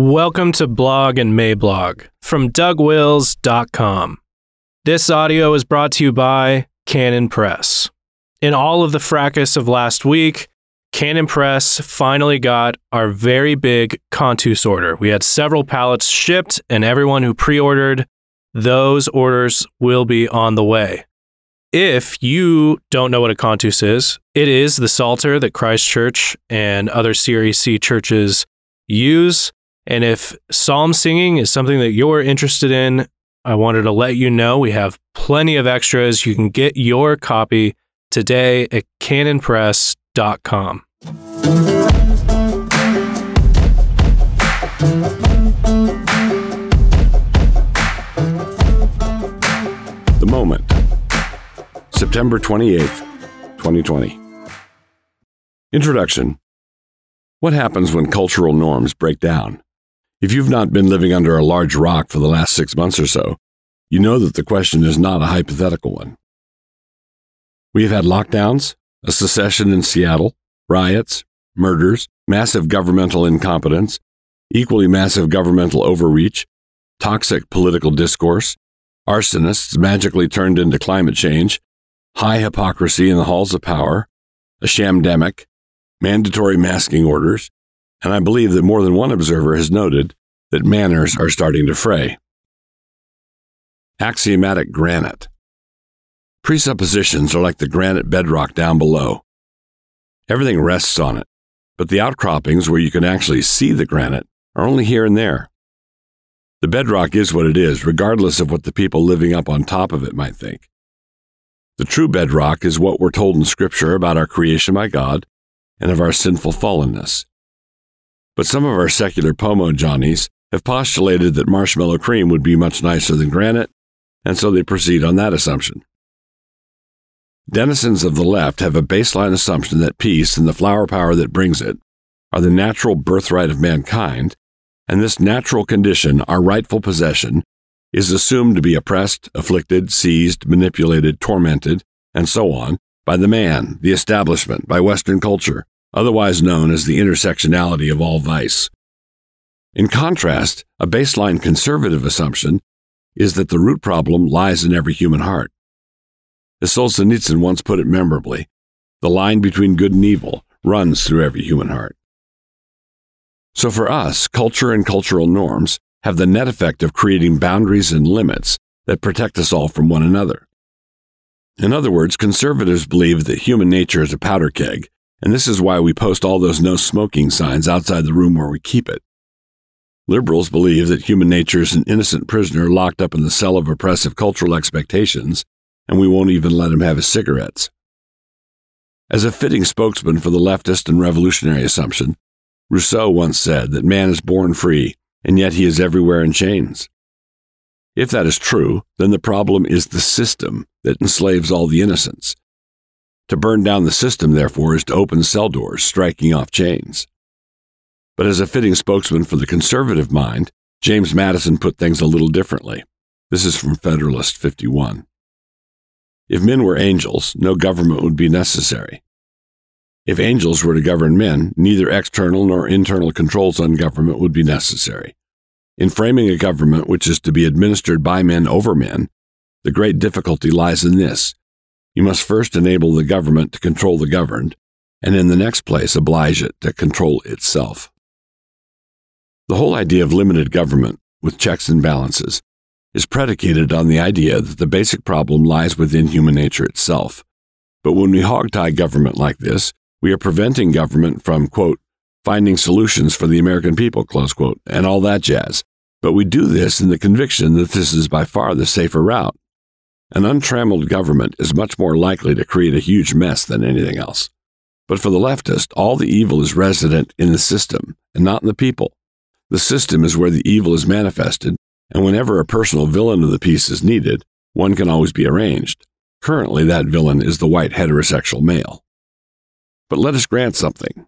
Welcome to Blog and Mablog from DougWils.com. This audio is brought to you by Canon Press. In all of the fracas of last week, Canon Press finally got our very big Cantus order. We had several pallets shipped, and everyone who pre ordered, those orders will be on the way. If you don't know what a Cantus is, it is the Psalter that Christ Church and other CREC churches use. And if psalm singing is something that you're interested in, I wanted to let you know we have plenty of extras. You can get your copy today at canonpress.com. The Moment, September 28th, 2020. Introduction What happens when cultural norms break down? If you've not been living under a large rock for the last six months or so, you know that the question is not a hypothetical one. We have had lockdowns, a secession in Seattle, riots, murders, massive governmental incompetence, equally massive governmental overreach, toxic political discourse, arsonists magically turned into climate change, high hypocrisy in the halls of power, a shamdemic, mandatory masking orders, and I believe that more than one observer has noted that manners are starting to fray. Axiomatic granite. Presuppositions are like the granite bedrock down below. Everything rests on it, but the outcroppings where you can actually see the granite are only here and there. The bedrock is what it is, regardless of what the people living up on top of it might think. The true bedrock is what we're told in Scripture about our creation by God and of our sinful fallenness. But some of our secular pomo Johnnies have postulated that marshmallow cream would be much nicer than granite, and so they proceed on that assumption. Denizens of the left have a baseline assumption that peace and the flower power that brings it are the natural birthright of mankind, and this natural condition, our rightful possession, is assumed to be oppressed, afflicted, seized, manipulated, tormented, and so on by the man, the establishment, by Western culture, otherwise known as the intersectionality of all vice. In contrast, a baseline conservative assumption is that the root problem lies in every human heart. As Solzhenitsyn once put it memorably, the line between good and evil runs through every human heart. So for us, culture and cultural norms have the net effect of creating boundaries and limits that protect us all from one another. In other words, conservatives believe that human nature is a powder keg, and this is why we post all those no smoking signs outside the room where we keep it. Liberals believe that human nature is an innocent prisoner locked up in the cell of oppressive cultural expectations, and we won't even let him have his cigarettes. As a fitting spokesman for the leftist and revolutionary assumption, Rousseau once said that man is born free, and yet he is everywhere in chains. If that is true, then the problem is the system that enslaves all the innocents. To burn down the system, therefore, is to open cell doors, striking off chains. But as a fitting spokesman for the conservative mind, James Madison put things a little differently. This is from Federalist 51. If men were angels, no government would be necessary. If angels were to govern men, neither external nor internal controls on government would be necessary. In framing a government which is to be administered by men over men, the great difficulty lies in this. You must first enable the government to control the governed, and in the next place oblige it to control itself. The whole idea of limited government, with checks and balances, is predicated on the idea that the basic problem lies within human nature itself. But when we hogtie government like this, we are preventing government from, quote, finding solutions for the American people, close quote, and all that jazz. But we do this in the conviction that this is by far the safer route. An untrammeled government is much more likely to create a huge mess than anything else. But for the leftist, all the evil is resident in the system and not in the people. The system is where the evil is manifested, and whenever a personal villain of the piece is needed, one can always be arranged. Currently, that villain is the white heterosexual male. But let us grant something.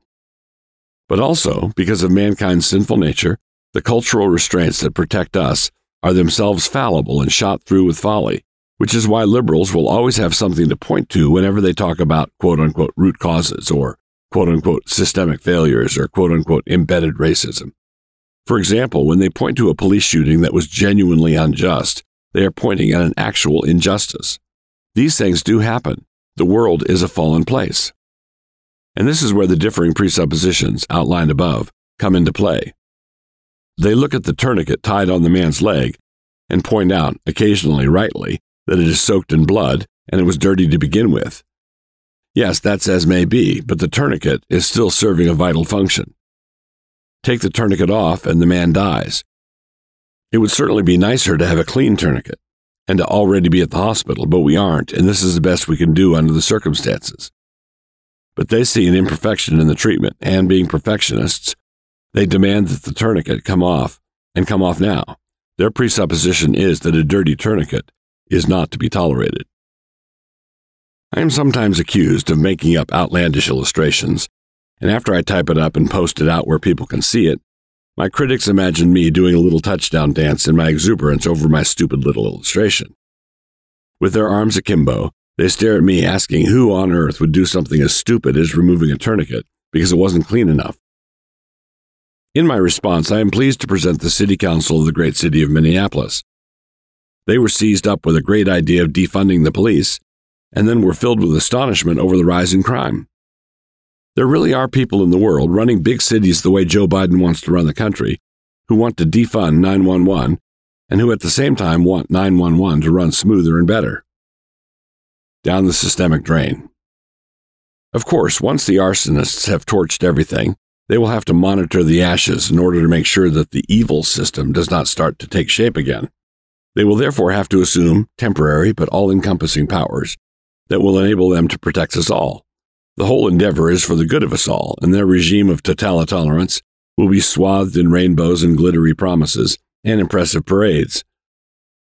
But also, because of mankind's sinful nature, the cultural restraints that protect us are themselves fallible and shot through with folly, which is why liberals will always have something to point to whenever they talk about quote unquote root causes or quote unquote systemic failures or quote unquote embedded racism. For example, when they point to a police shooting that was genuinely unjust, they are pointing at an actual injustice. These things do happen. The world is a fallen place. And this is where the differing presuppositions outlined above come into play. They look at the tourniquet tied on the man's leg and point out, occasionally rightly, that it is soaked in blood and it was dirty to begin with. Yes, that's as may be, but the tourniquet is still serving a vital function. Take the tourniquet off and the man dies. It would certainly be nicer to have a clean tourniquet and to already be at the hospital, but we aren't, and this is the best we can do under the circumstances. But they see an imperfection in the treatment, and being perfectionists, they demand that the tourniquet come off, and come off now. Their presupposition is that a dirty tourniquet is not to be tolerated. I am sometimes accused of making up outlandish illustrations, and after I type it up and post it out where people can see it, my critics imagine me doing a little touchdown dance in my exuberance over my stupid little illustration. With their arms akimbo, they stare at me asking who on earth would do something as stupid as removing a tourniquet because it wasn't clean enough. In my response, I am pleased to present the City Council of the great city of Minneapolis. They were seized up with a great idea of defunding the police and then were filled with astonishment over the rise in crime. There really are people in the world running big cities the way Joe Biden wants to run the country who want to defund 911 and who at the same time want 911 to run smoother and better. Down the systemic drain. Of course, once the arsonists have torched everything, they will have to monitor the ashes in order to make sure that the evil system does not start to take shape again. They will therefore have to assume temporary but all encompassing powers that will enable them to protect us all. The whole endeavor is for the good of us all, and their regime of totalitarians will be swathed in rainbows and glittery promises and impressive parades.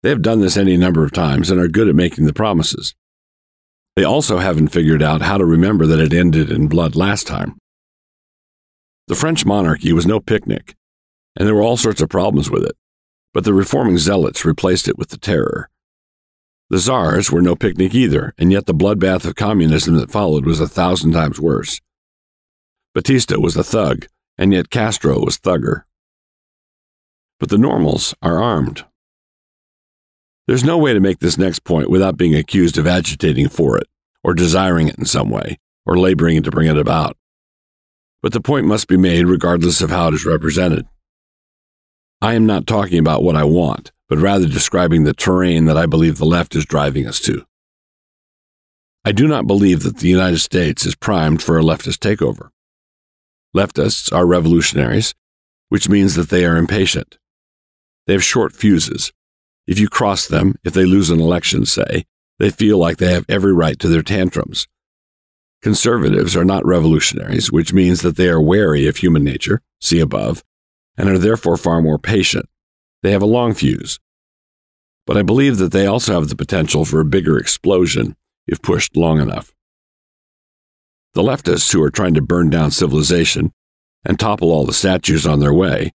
They have done this any number of times and are good at making the promises. They also haven't figured out how to remember that it ended in blood last time. The French monarchy was no picnic, and there were all sorts of problems with it, but the reforming zealots replaced it with the terror. The czars were no picnic either, and yet the bloodbath of communism that followed was a thousand times worse. Batista was a thug, and yet Castro was thugger. But the normals are armed. There's no way to make this next point without being accused of agitating for it, or desiring it in some way, or laboring to bring it about. But the point must be made regardless of how it is represented. I am not talking about what I want, but rather describing the terrain that I believe the left is driving us to. I do not believe that the United States is primed for a leftist takeover. Leftists are revolutionaries, which means that they are impatient. They have short fuses. If you cross them, if they lose an election, say, they feel like they have every right to their tantrums. Conservatives are not revolutionaries, which means that they are wary of human nature, see above, and are therefore far more patient. They have a long fuse. But I believe that they also have the potential for a bigger explosion if pushed long enough. The leftists who are trying to burn down civilization and topple all the statues on their way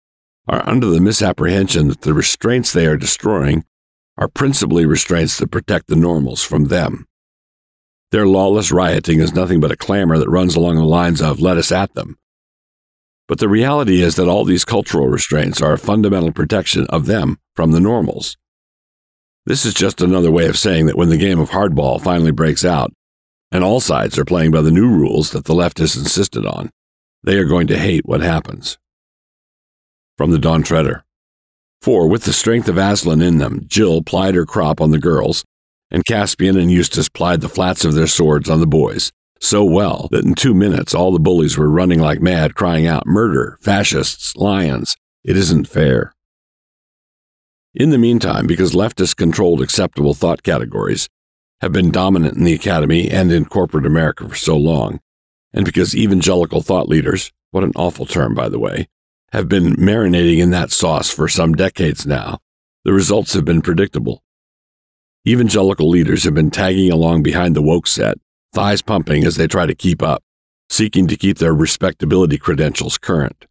are under the misapprehension that the restraints they are destroying are principally restraints that protect the normals from them. Their lawless rioting is nothing but a clamor that runs along the lines of let us at them, but the reality is that all these cultural restraints are a fundamental protection of them from the normals. This is just another way of saying that when the game of hardball finally breaks out, and all sides are playing by the new rules that the left has insisted on, they are going to hate what happens. From the Dawn Treader. For, with the strength of Aslan in them, Jill plied her crop on the girls, and Caspian and Eustace plied the flats of their swords on the boys, so well that in two minutes all the bullies were running like mad, crying out, Murder, fascists, lions, it isn't fair. In the meantime, because leftist controlled acceptable thought categories, have been dominant in the academy and in corporate America for so long, and because evangelical thought leaders, what an awful term, by the way, have been marinating in that sauce for some decades now, the results have been predictable. Evangelical leaders have been tagging along behind the woke set thighs pumping as they try to keep up, seeking to keep their respectability credentials current.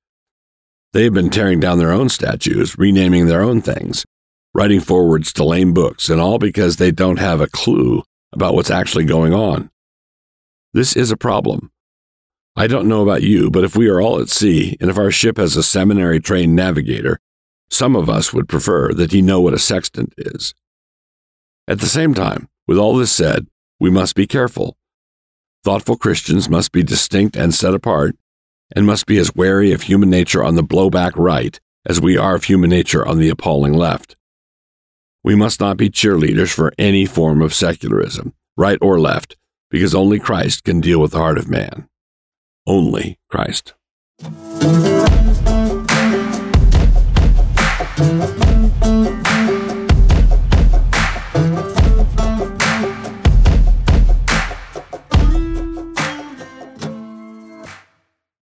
They have been tearing down their own statues, renaming their own things, writing forwards to lame books, and all because they don't have a clue about what's actually going on. This is a problem. I don't know about you, but if we are all at sea, and if our ship has a seminary trained navigator, some of us would prefer that he know what a sextant is. At the same time, with all this said, we must be careful. Thoughtful Christians must be distinct and set apart, and must be as wary of human nature on the blowback right as we are of human nature on the appalling left. We must not be cheerleaders for any form of secularism, right or left, because only Christ can deal with the heart of man. Only Christ.